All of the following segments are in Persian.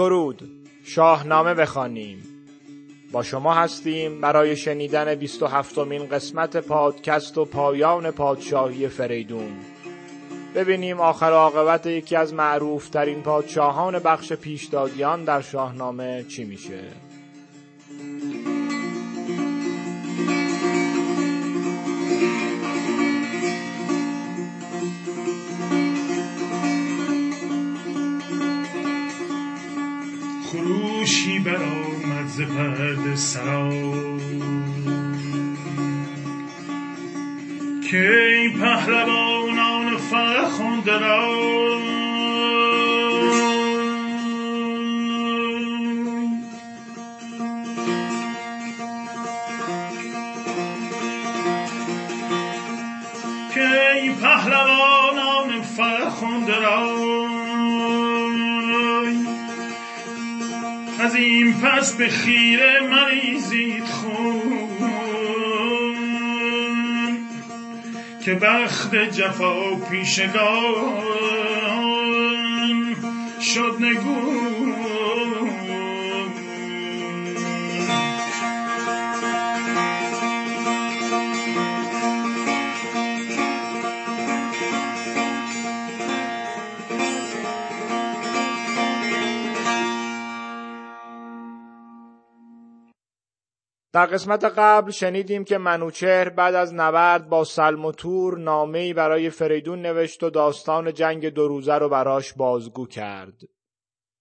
درود. شاهنامه بخوانیم. با شما هستیم برای شنیدن 27 مین قسمت پادکست و پایان پادشاهی فریدون. ببینیم آخر عاقبت یکی از معروف ترین پادشاهان بخش پیشدادیان در شاهنامه چی میشه. سرا که این پهلوانان فرخنده را که این پهلوانان فرخنده را این پس به خیره مریزید خون. که بخت جفا پیشگان شد نگون. در قسمت قبل شنیدیم که منوچهر بعد از نبرد با سلم و تور نامه‌ای برای فریدون نوشت و داستان جنگ دو روزه رو براش بازگو کرد.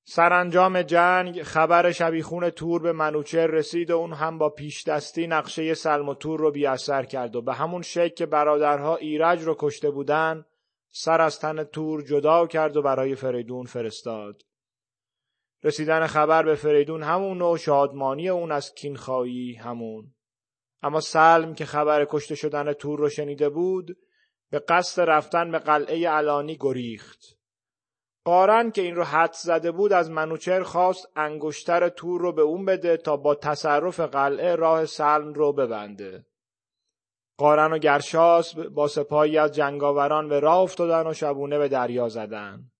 سرانجام جنگ خبر شبیخون تور به منوچهر رسید و اون هم با پیش دستی نقشه سلم و تور رو بی اثر کرد و به همون شکل که برادرها ایرج رو کشته بودن سر از تن تور جدا کرد و برای فریدون فرستاد. رسیدن خبر به فریدون همون و شادمانی اون از کینخایی همون. اما سلم که خبر کشته شدن تور رو شنیده بود به قصد رفتن به قلعه علانی گریخت. قارن که این رو حد زده بود از منوچر خواست انگشتر تور رو به اون بده تا با تصرف قلعه راه سلم رو ببنده. قارن و گرشاس با سپاهی از جنگاوران به راه افتادن و شبونه به دریا زدن.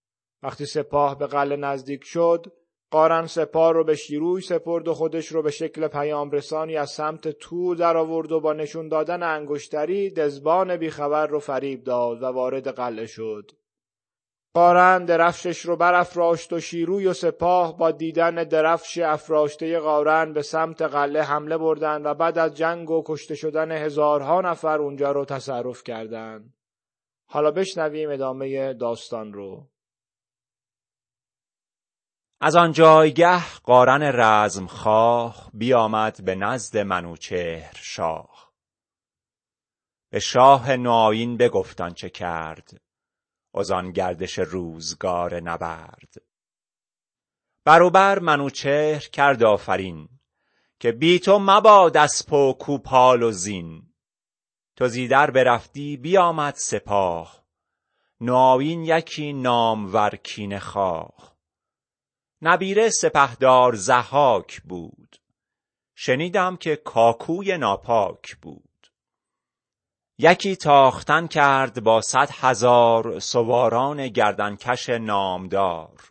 وقتی سپاه به قلعه نزدیک شد قارن سپار رو به شیروی سپرد و خودش رو به شکل پیام رسانی از سمت تور در آورد و با نشون دادن انگشتری دزبان بیخبر رو فریب داد و وارد قلعه شد. قارن درفشش رو برافراشت و شیروی و سپاه با دیدن درفش افراشته قارن به سمت قلعه حمله بردن و بعد از جنگ و کشته شدن هزارها نفر اونجا رو تصرف کردند. حالا بشنویم ادامه داستان رو. از آن جایگه قارن رزمخواه بیامد به نزد منوچهر شاه. به شاه نوآیین بگفت آنچه کرد از آن گردش روزگار نبرد. بروبر منوچهر کرد آفرین که بی تو مباد اسپ و کوپال و زین. تو زیدر برفتی بیامد سپاه نوآیین یکی نامور کینه خواه. نبیره سپهدار ضحاک بود. شنیدم که کاکوی ناپاک بود. یکی تاختن کرد با صد هزار سواران گردنکش نامدار.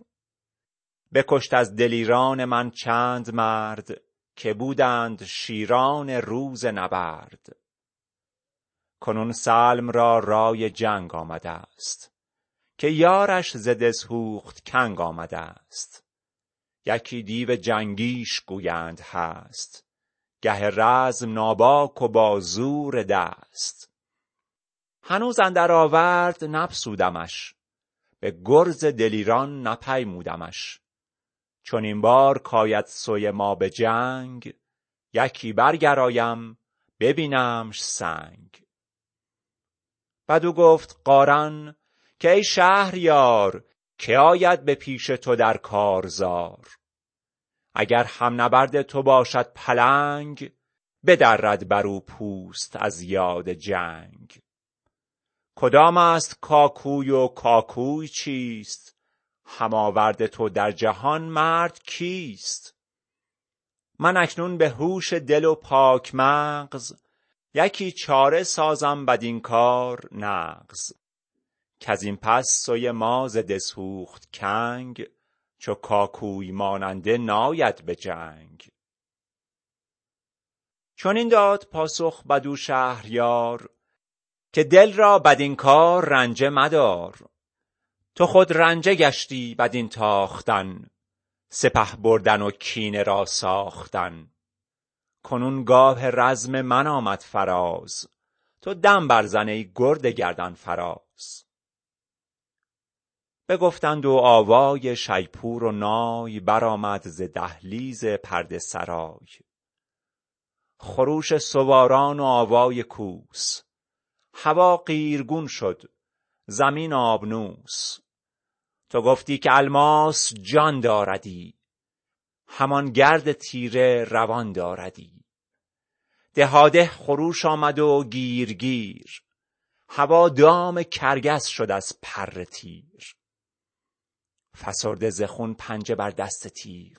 بکشت از دلیران من چند مرد که بودند شیران روز نبرد. کنون سلم را رای جنگ آمده است که یارش ز دژهوخت کنگ آمده است. یکی دیو جنگیش گویند هست. گه رزم ناباک و با زور دست. هنوز اندر آورد نپسودمش به گرز دلیران نپیمودمش. چون این بار کاید سوی ما به جنگ. یکی برگرایم ببینمش سنگ. بدو گفت قارن که ای شهریار که آید به پیش تو در کارزار؟ اگر هم نبرد تو باشد پلنگ بدرد بر او پوست از یاد جنگ. کدام است کاکوی و کاکوی چیست؟ هم آورد تو در جهان مرد کیست؟ من اکنون به هوش دل و پاک مغز یکی چاره سازم بدین کار نغز. کز این پس سوی ما ز دژهوخت کنگ چو کاکوی ماننده ناید به جنگ. چون این داد پاسخ بدو شهریار که دل را بدین کار رنجه مدار. تو خود رنجه گشتی بدین تاختن سپه بردن و کینه را ساختن. کنون گاه رزم من آمد فراز تو دم برزن ای گرد گردن فراز. بگفتند و آوای شیپور و نای برآمد ز دهلیز پرده سرای. خروش سواران و آوای کوس. هوا قیرگون شد. زمین آبنوس. تو گفتی که الماس جان داردی همان گرد تیره روان داردی دهاده خروش آمد و گیرگیر. هوا دام کرگس شد از پر تیر. فسرده ز خون پنجه بر دست تیغ.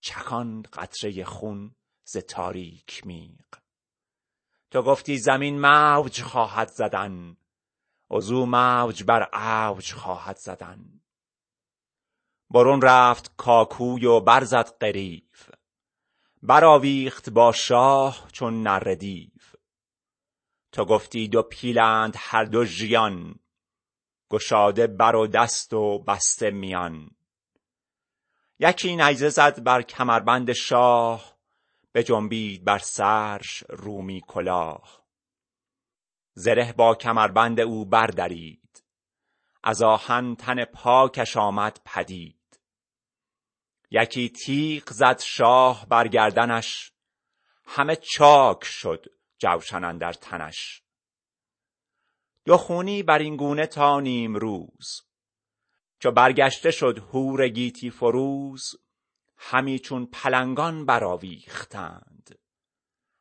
چکان قطره خون ز تاریک میغ. تو گفتی زمین موج خواهد زدن وزو موج بر اوج خواهد زدن. برون رفت کاکوی و برزد غریو برآویخت با شاه چون نره دیو. تو گفتی دو پیلند هر دو ژیان. گشاده بر و دست و بسته میان. یکی نیزه زد بر کمربند شاه بجنبید بر سرش رومی کلاه. زره با کمربند او بردرید از آهن تن پاکش آمد پدید. یکی تیغ زد شاه بر گردنش همه چاک شد جوشن اندر تنش. دو خونی بر این گونه تا نیمروز چو برگشته شد هور گیتی فروز همی چون پلنگان برآویختند.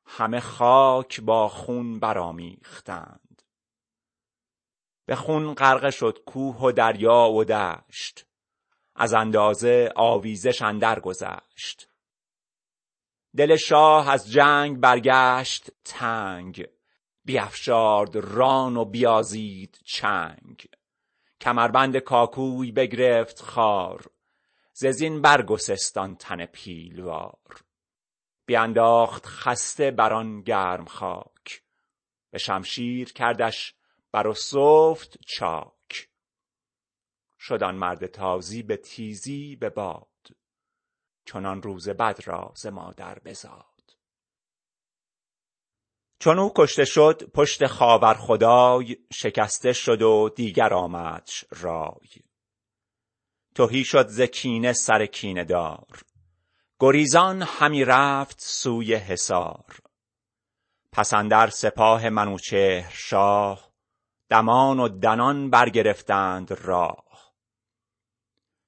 همه خاک با خون برآمیختند. به خون غرقه شد کوه و دریا و دشت. از اندازه آویزش اندر گذشت. دل شاه از جنگ برگشت تنگ. بیفشارد ران و بیازید چنگ. کمربند کاکوی بگرفت خار. ز زین برگسست تن پیلوار. بینداخت خسته بر آن گرم خاک. به شمشیر کردش بر و سفت چاک. شد آن مرد تازی به تیزی به باد. چنان روز بد را ز مادر بزاد. چون او کشته شد پشت خاور خدای شکسته شد و دیگر آمدش رای. تهی شد ز کینه سر کینه دار. گریزان همی رفت سوی حصار. پس اندر سپاه منوچهر شاه دمان و دنان برگرفتند راه.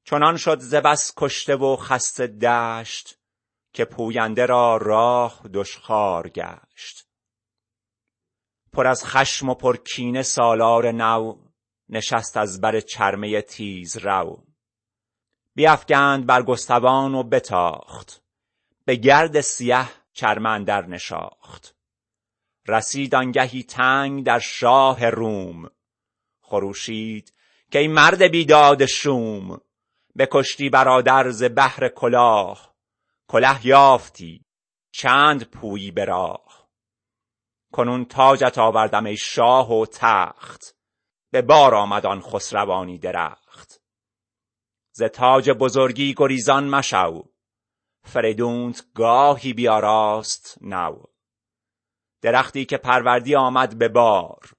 چنان شد ز کشته و خسته دشت که پوینده را راه دشخوار گشت. پر از خشم و پر کینه سالار نو نشست از بر چرمه تیزرو بیفگند برگستوان و بتاخت. به گرد سیه چرمه اندر نشاخت. رسید آنگهی تنگ در شاه روم. خروشید کای مرد بیداد شوم. بکشتی برادر ز بهر کلاه. کله یافتی چند پویی به راه. کنون تاجت آوردم ای شاه و تخت. به بار آمد آن خسروانی درخت. ز تاج بزرگی گریزان مشو. فریدونت گاهی بیاراست نو. درختی که پروردی آمد به بار.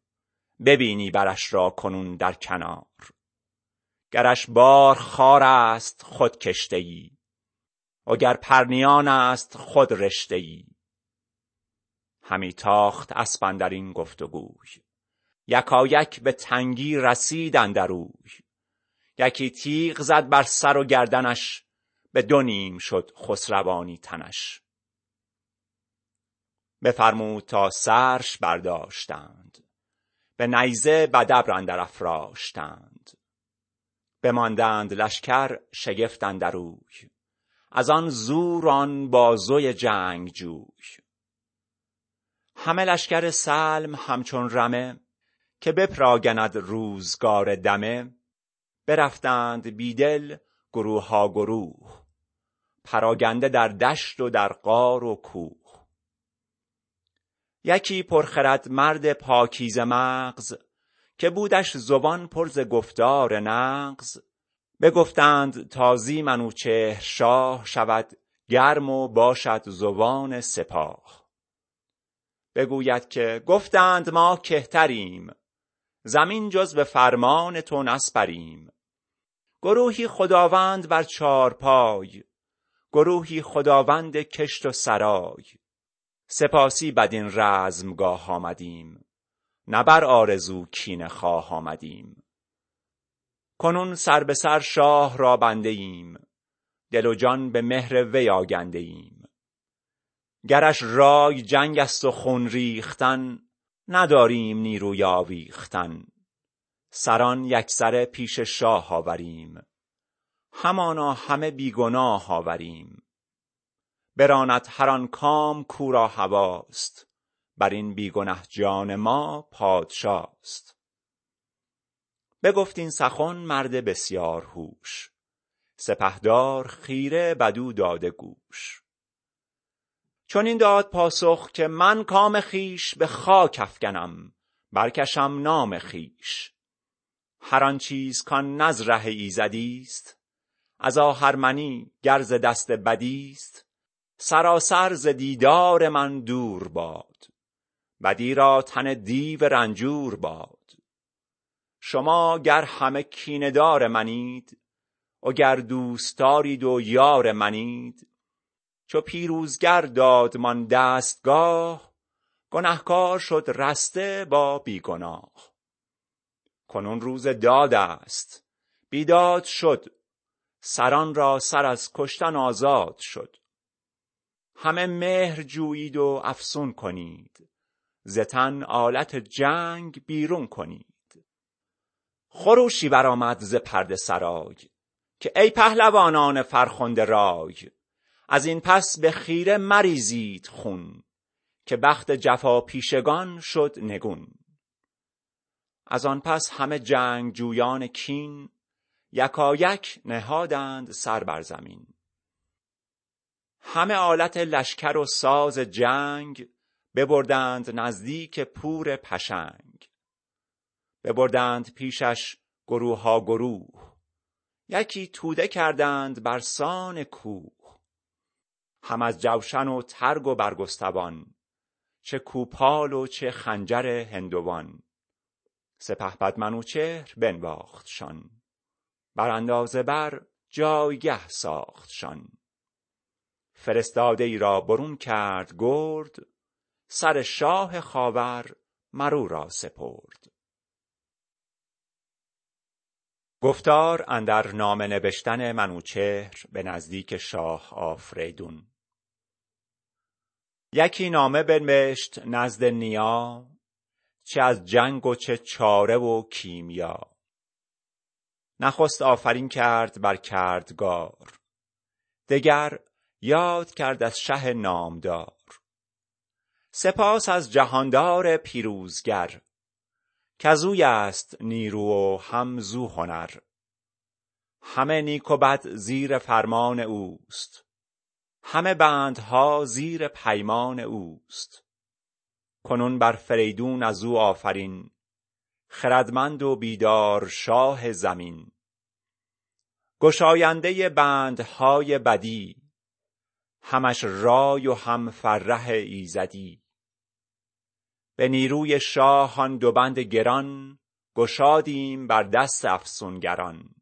ببینی برش را کنون در کنار. گرش بار خار است خود کشته ای وگر پرنیان است خود رشته ای همی تاخت اندر این گفت گوی یکایک به تنگی رسید اندر اوی. یکی تیغ زد بر سر و گردنش به دو نیم شد خسروانی تنش. بفرمود تا سرش برداشتند. به نیزه بدبر اندر افراشتند. بماندند لشکر شگفت اندر از آن زور آن بازوی جنگجوی. همه لشکر سلم همچون رمه که بپراگند روزگار دمه برفتند بیدل گروه ها گروه پراگنده در دشت و در غار و کوه. یکی پرخرد مرد پاکیز مغز که بودش زبان پرز گفتار نغز. بگفتند تازی منوچهر شاه شود گرم و باشد زبان سپاه. بگوید که گفتند ما کهتریم. زمین جز به فرمان تو نسپریم. گروهی خداوند بر چارپای. گروهی خداوند کشت و سرای. سپاسی بدین رزمگاه آمدیم. نه بر آرزو کینه خواه آمدیم. کنون سر به سر شاه را بنده ایم دل و جان به مهر وی آگنده ایم گرش رای جنگ است و خون ریختن نداریم نیروی آویختن سران یکسره پیش شاه آوریم همانا همه بیگناه آوریم. براند هر آن کام کو را هواست بر این بیگنه جان ما پادشاست. بگفت این سخن مرد بسیار هوش سپهدار خیره بدو داده گوش. چنین داد پاسخ که من کام خویش به خاک افکنم برکشم نام خویش. هر آن چیز کان نه از ره ایزدی است از آهرمنی گر ز دست بدی است. سراسر ز دیدار من دور باد بدی را تن دیو رنجور باد. شما گر همه کینه دار منید وگر دوستدارید و یار منید چو پیروزگر دادمان دستگاه گنهکار شد رسته با بی گناه کنون روز داد است بیداد شد سران را سر از کشتن آزاد شد. همه مهر جویید و افسون کنید ز تن آلت جنگ بیرون کنید. خروشی برآمد ز پرده سرای که ای پهلوانان فرخنده رای از این پس به خیره مریزید خون که بخت جفاپیشگان شد نگون. از آن پس همه جنگجویان کین یکایک نهادند سر بر زمین. همه آلت لشکر و ساز جنگ ببردند نزدیک پور پشنگ. ببردند پیشش گروه ها گروه یکی توده کردند بر سان کوه. هم از جوشن و ترگ و برگستوان چه کوپال و چه خنجر هندوان. سپهبد منوچهر بنواختشان بر اندازه بر جایگه ساختشان. فرستاده ای را برون کرد گرد سر شاه خاور مرو را سپرد. گفتار اندر نامه نبشتن منوچهر به نزدیک شاه آفریدون. یکی نامه بنوشت نزد نیا چه از جنگ و چه چاره و کیمیا. نخست آفرین کرد بر کردگار دگر یاد کرد از شه نامدار. سپاس از جهاندار پیروزگر کزوی است نیرو و هم زو هنر. همه نیک و بد زیر فرمان اوست. همه بندها زیر پیمان اوست. کنون بر فریدون از او آفرین خردمند و بیدار شاه زمین. گشاینده بندهای بدی همش رای و هم فرح ایزدی. به نیروی شاه آن دو بند گران گشادیم بر دست افسونگران.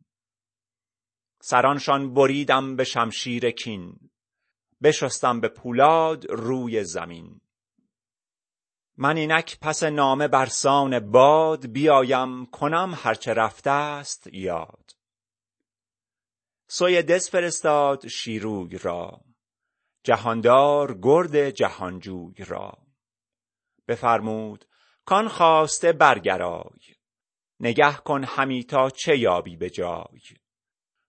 سرانشان بریدم به شمشیر کین. بشستم به پولاد روی زمین. من اینک پس نامه برسان باد بیایم کنم هرچه رفته است یاد. سوی دز فرستاد شیروی را. جهاندار گرد جهانجوی را. بفرمود کان خواسته برگرای. نگه کن همی تا چه یابی به جای.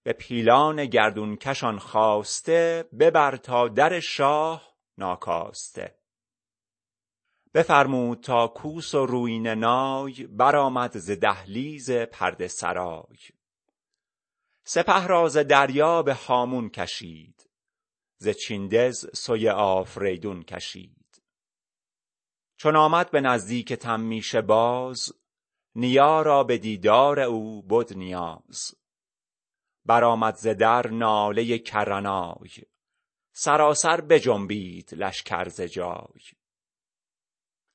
به پیلان گردون کشان خواسته ببر تا در شاه ناکاسته. بفرمود تا کوس و رویینه نای برآمد ز دهلیز پرده سرای. سپه را دریا به هامون کشید ز چیندز سوی آفریدون کشید. چون آمد به نزدیک تمیشه باز نیا را به دیدار او بد نیاز. برآمد ز در ناله کرنای. سراسر بجنبید لشکر ز جای.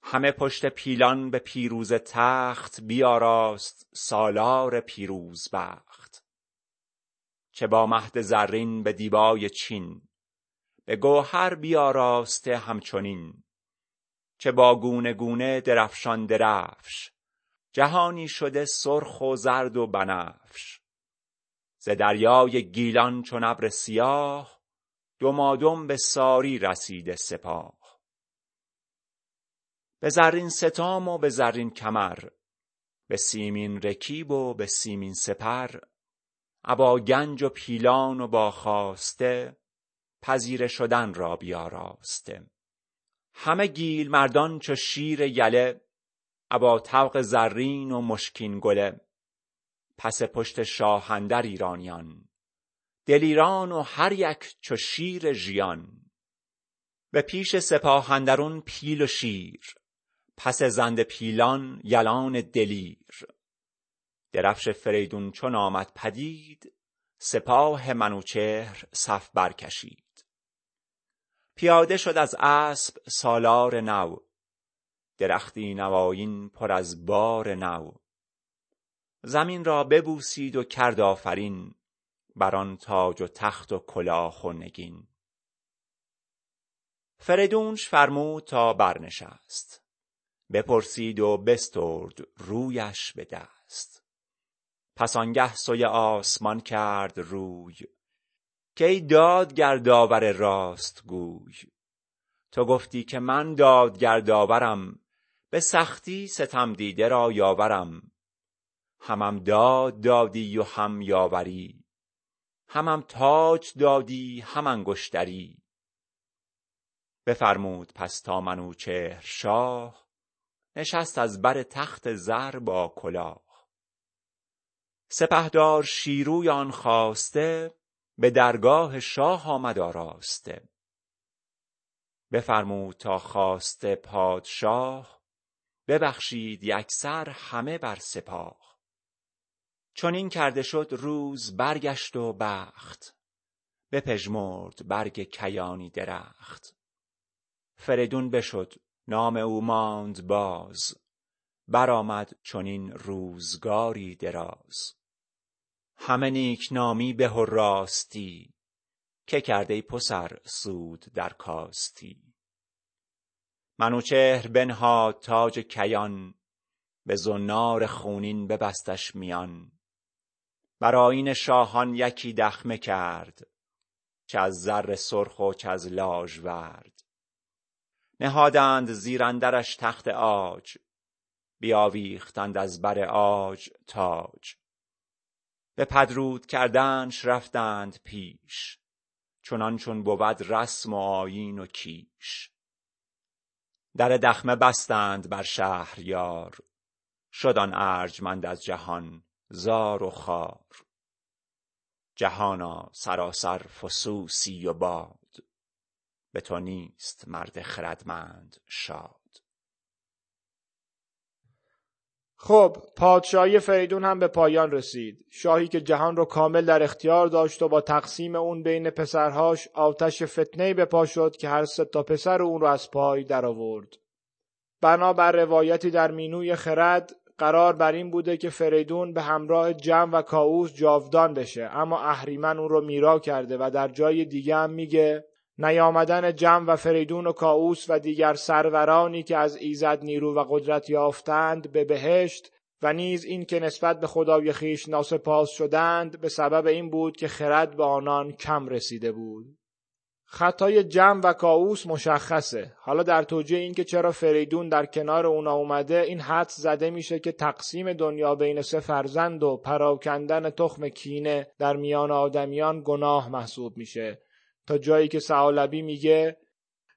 همه پشت پیلان به پیروزه تخت بیاراست سالار پیروزبخت چه با مهد زرین به دیبای چین به گوهر بیاراسته همچنین. چه با گونه گونه درفشان درفش جهانی شده سرخ و زرد و بنفش. ز دریای گیلان چون ابر سیاه دمادم به ساری رسیده سپاه. به زرین ستام و به زرین کمر به سیمین رکیب و به سیمین سپر ابا گنج و پیلان و با خواسته پذیره شدن را بیاراسته. همه گیل مردان چو شیر یله ابا طوق زرین و مشکین گله. پس پشت شاه اندر ایرانیان. دلیران و هر یک چو شیر ژیان. به پیش سپاه اندرون پیل و شیر. پس زنده پیلان یلان دلیر. درفش فریدون چون آمد پدید سپاه منوچهر صف برکشید. پیاده شد از اسب سالار نو. درختی نوایین پر از بار نو. زمین را ببوسید و کرد آفرین بر آن تاج و تخت و کلاه و نگین. فریدونش فرمود تا برنشست. بپرسید و بسترد رویش به دست. پس آنگه سوی آسمان کرد روی. که ای دادگر داور راست گوی. تو گفتی که من دادگر داورم به سختی ستم دیده را یاورم. همم داد دادی و هم یاوری همم تاج دادی هم انگشتری. بفرمود پس تا منوچهر شاه نشست از بر تخت زر با کلاه. سپهدار شیروی آن خواسته به درگاه شاه آمد آراسته. بفرمود تا خواسته پادشاه ببخشید یکسر همه بر سپاه. چون این کرده شد روز برگشت و بخت. بپژمرد برگ کیانی درخت. فریدون بشد نام او ماند باز. برآمد چنین روزگاری دراز. همه نیکنامی به و راستی. که کرد ای پسر سود در کاستی. منوچهر بنهاد تاج کیان. به زنار خونین ببستش میان. بر آیین شاهان یکی دخمه کرد چه از زر سرخ و چه از لاژورد نهادند زیر اندرش تخت عاج بیاویختند از بر عاج تاج. به پدرود کردنش رفتند پیش چنان چون بود رسم و آیین و کیش. در دخمه بستند بر شهریار شد آن ارجمند از جهان. زار و خوار جهانا سراسر فسوسی و باد. به تو نیست مرد خردمند شاد. خب پادشاهی فریدون هم به پایان رسید. شاهی که جهان رو کامل در اختیار داشت و با تقسیم اون بین پسرهاش آتش فتنه به پا شد که هر سه تا پسر اون رو از پای درآورد. بنابر روایتی در مینوی خرد قرار بر این بوده که فریدون به همراه جم و کاووس جاودان بشه. اما اهریمن اون رو میرا کرده و در جای دیگه هم میگه نیامدن جم و فریدون و کاووس و دیگر سرورانی که از ایزد نیرو و قدرت یافتند به بهشت و نیز این که نسبت به خدای خیش ناسپاس شدند به سبب این بود که خرد به آنان کم رسیده بود. خطای جم و کاووس مشخصه. حالا در توجیه این که چرا فریدون در کنار اونا اومده این حد زده میشه که تقسیم دنیا بین سه فرزند و پراکندن تخم کینه در میان آدمیان گناه محسوب میشه. تا جایی که سعالبی میگه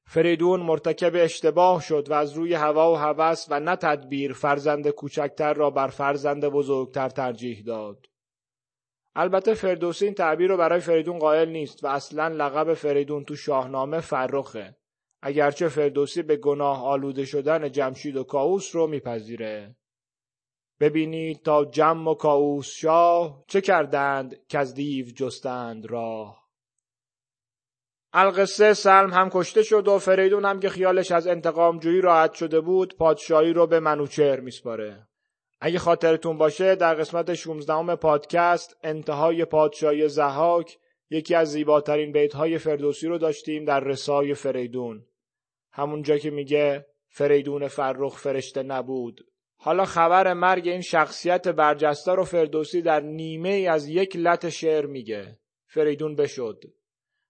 فریدون مرتکب اشتباه شد و از روی هوا و هوس و نه تدبیر فرزند کوچکتر را بر فرزند بزرگتر ترجیح داد. البته فردوسی این تعبیر رو برای فریدون قائل نیست و اصلا لقب فریدون تو شاهنامه فرخه. اگرچه فردوسی به گناه آلوده شدن جمشید و کاووس رو میپذیره. ببینید تا جم و کاووس شاه چه کردند که از دیو جستند راه. القصه سلم هم کشته شد و فریدون هم که خیالش از انتقام جویی راحت شده بود پادشاهی رو به منوچهر میسپاره. اگه خاطرتون باشه در قسمت 16 پادکست انتهای پادشاهی زهاک یکی از زیباترین بیتهای فردوسی رو داشتیم در رسای فریدون. همونجا که میگه فریدون فرخ فرشته نبود. حالا خبر مرگ این شخصیت برجسته رو فردوسی در نیمه از یک لط شعر میگه. فریدون بشد.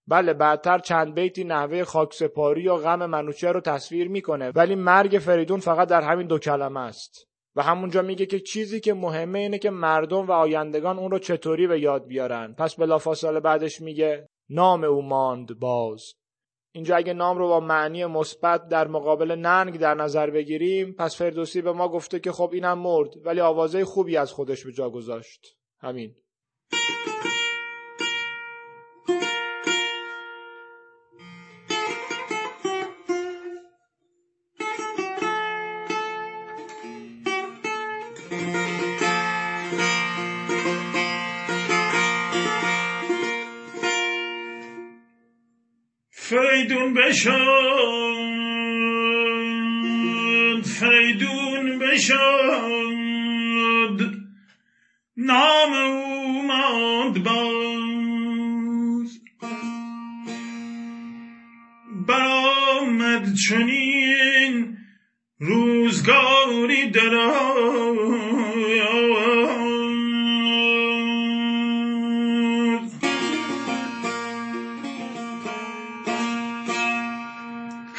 بله بعدتر چند بیتی نحوه خاکسپاری و غم منوچه رو تصویر می‌کنه ولی مرگ فریدون فقط در همین دو کلمه است. و همونجا میگه که چیزی که مهمه اینه که مردم و آیندگان اون رو چطوری به یاد بیارن. پس بلافاصله بعدش میگه نام او ماند باز. اینجا اگه نام رو با معنی مثبت در مقابل ننگ در نظر بگیریم پس فردوسی به ما گفته که خب اینم مرد ولی آوازه خوبی از خودش به جا گذاشت. همین. فریدون بشد فریدون بشد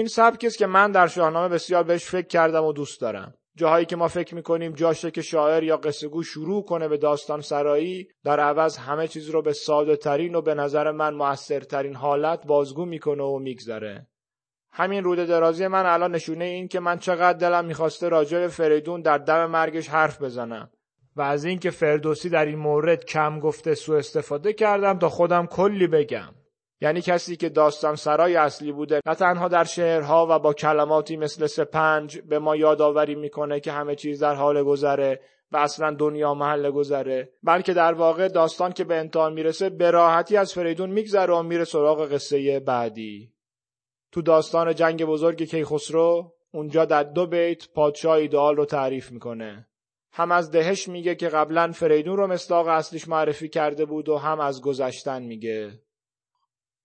این سبکی است که من در شاهنامه بسیار بهش فکر کردم و دوست دارم. جاهایی که ما فکر می‌کنیم جاشه که شاعر یا قصه گو شروع کنه به داستان سرایی در عوض همه چیز رو به ساده ترین و به نظر من موثرترین حالت بازگو می‌کنه و میگذره. همین روده درازی من الان نشونه این که من چقدر دلم می‌خواسته راجع فریدون در دم مرگش حرف بزنم. و از اینکه فردوسی در این مورد کم گفته سوء استفاده کردم تا خودم کلی بگم. یعنی کسی که داستان سرای اصلی بوده نه تنها در شعرها و با کلماتی مثل سپنج به ما یادآوری می‌کنه که همه چیز در حال گذره و اصلا دنیا محل گذره بلکه در واقع داستان که به انتها می‌رسه به راحتی از فریدون میگذره و میره سراغ قصه بعدی. تو داستان جنگ بزرگ کیخسرو اونجا در دو بیت پادشاه ایدئال رو تعریف می‌کنه. هم از دهش میگه که قبلا فریدون رو مصداق اصلیش معرفی کرده بود و هم از گذشتن میگه.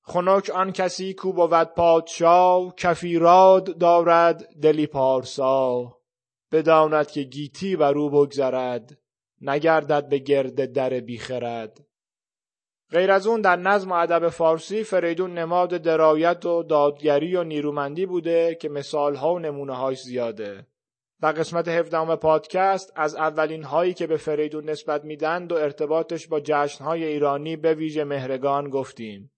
خنک آن کسی کو بود پادشاه کفیراد دارد دلی پارسا. بداند که گیتی و رو بگذرد نگردد به گرد در بیخرد. غیر از اون در نظم و ادب فارسی فریدون نماد درایت و دادگری و نیرومندی بوده که مثالها و نمونه هاش زیاده. در قسمت هفدهم پادکست از اولین هایی که به فریدون نسبت میدند و ارتباطش با جشنهای ایرانی به ویژه مهرگان گفتیم.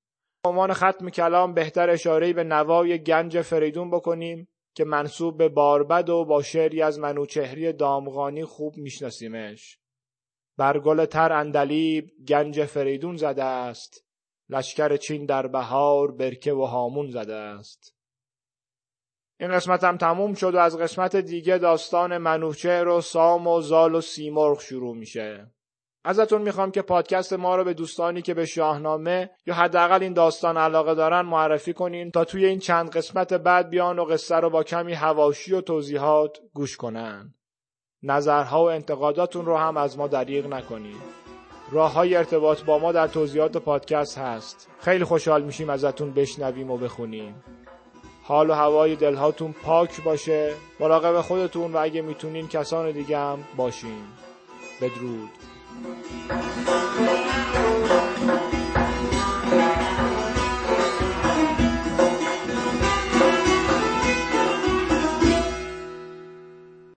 عنوان ختم کلام بهتر اشاره به نوای گنج فریدون بکنیم که منصوب به باربد و با شعری از منوچهری دامغانی خوب میشناسیمش. بر گل تر اندلیب گنج فریدون زده است. لشکر چین در بهار برکه و هامون زده است. این قسمت هم تموم شد و از قسمت دیگه داستان منوچهر و سام و زال و سیمرغ شروع میشه. ازتون می‌خوام که پادکست ما رو به دوستانی که به شاهنامه یا حداقل این داستان علاقه دارن معرفی کنین تا توی این چند قسمت بعد بیان و قصه رو با کمی هواشی و توضیحات گوش کنن. نظرها و انتقاداتون رو هم از ما دریغ نکنید. راه های ارتباط با ما در توضیحات پادکست هست. خیلی خوشحال میشیم ازتون بشنویم و بخونیم. حال و هوای دلهاتون پاک باشه مراقب خودتون و اگه می‌تونین کسان دیگه هم باشین بدرود Thank you.